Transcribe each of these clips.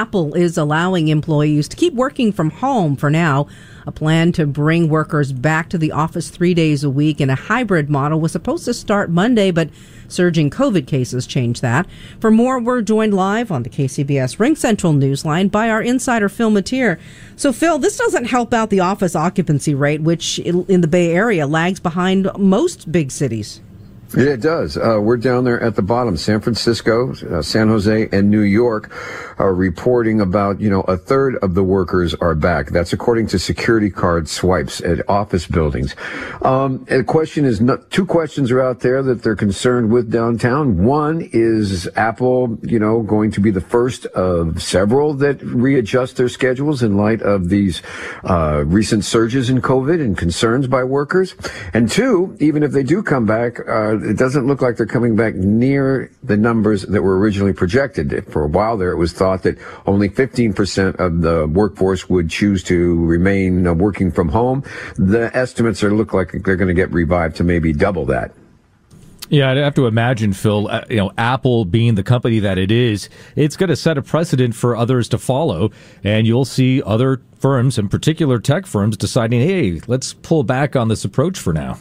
Apple is allowing employees to keep working from home for now. A plan to bring workers back to the office three days a week in a hybrid model was supposed to start Monday, but surging COVID cases changed that. For more, we're joined live on the KCBS Ring Central Newsline by our insider Phil Matier. So, Phil, this doesn't help out the office occupancy rate, which in the Bay Area lags behind most big cities. Yeah, it does. Uh, we're down there at the bottom. San Francisco, uh, San Jose, and New York are reporting about, you know, a third of the workers are back. That's according to security card swipes at office buildings. Um, the question is, not, two questions are out there that they're concerned with downtown. One is Apple, you know, going to be the first of several that readjust their schedules in light of these uh, recent surges in COVID and concerns by workers. And two, even if they do come back, uh, it doesn't look like they're coming back near the numbers that were originally projected. For a while there, it was thought that only 15% of the workforce would choose to remain uh, working from home. The estimates are look like they're going to get revived to maybe double that. Yeah, I'd have to imagine, Phil, uh, you know, Apple being the company that it is, it's going to set a precedent for others to follow. And you'll see other firms, in particular tech firms, deciding, hey, let's pull back on this approach for now.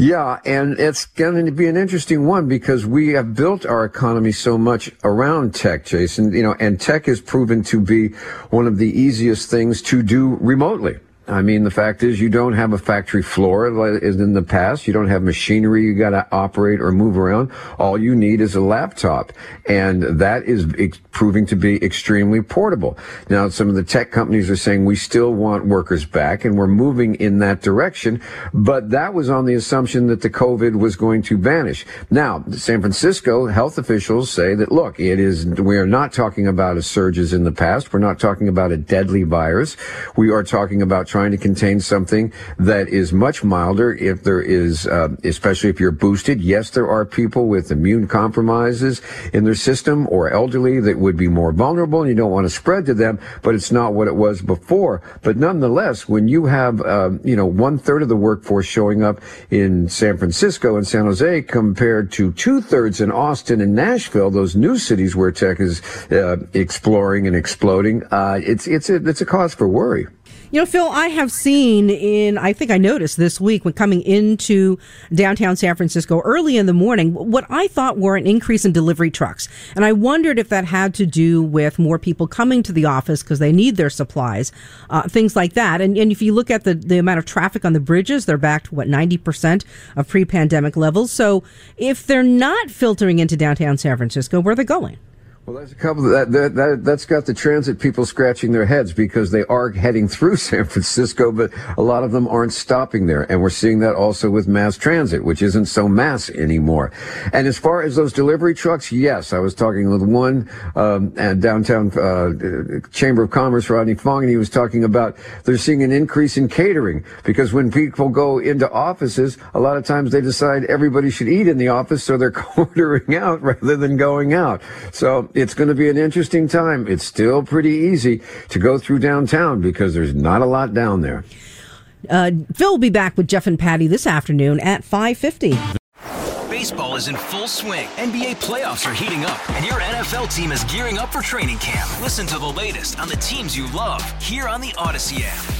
Yeah, and it's going to be an interesting one because we have built our economy so much around tech, Jason. You know, and tech has proven to be one of the easiest things to do remotely. I mean, the fact is you don't have a factory floor as in the past. You don't have machinery you got to operate or move around. All you need is a laptop. And that is proving to be extremely portable. Now, some of the tech companies are saying we still want workers back and we're moving in that direction. But that was on the assumption that the COVID was going to vanish. Now, San Francisco health officials say that, look, it is, we are not talking about a surge as in the past. We're not talking about a deadly virus. We are talking about trying trying to contain something that is much milder if there is, uh, especially if you're boosted. Yes, there are people with immune compromises in their system or elderly that would be more vulnerable and you don't want to spread to them, but it's not what it was before. But nonetheless, when you have, uh, you know, one third of the workforce showing up in San Francisco and San Jose compared to two thirds in Austin and Nashville, those new cities where tech is uh, exploring and exploding, uh, it's, it's, a, it's a cause for worry. You know, Phil, I have seen in, I think I noticed this week when coming into downtown San Francisco early in the morning, what I thought were an increase in delivery trucks. And I wondered if that had to do with more people coming to the office because they need their supplies, uh, things like that. And, and if you look at the, the amount of traffic on the bridges, they're back to what, 90% of pre pandemic levels. So if they're not filtering into downtown San Francisco, where are they going? Well, there's a couple that, that that that's got the transit people scratching their heads because they are heading through San Francisco, but a lot of them aren't stopping there, and we're seeing that also with mass transit, which isn't so mass anymore. And as far as those delivery trucks, yes, I was talking with one um, at downtown uh, Chamber of Commerce, Rodney Fong, and he was talking about they're seeing an increase in catering because when people go into offices, a lot of times they decide everybody should eat in the office, so they're ordering out rather than going out. So it's going to be an interesting time. It's still pretty easy to go through downtown because there's not a lot down there. Uh, Phil will be back with Jeff and Patty this afternoon at 550. Baseball is in full swing. NBA playoffs are heating up, and your NFL team is gearing up for training camp. Listen to the latest on the teams you love here on the Audacy app.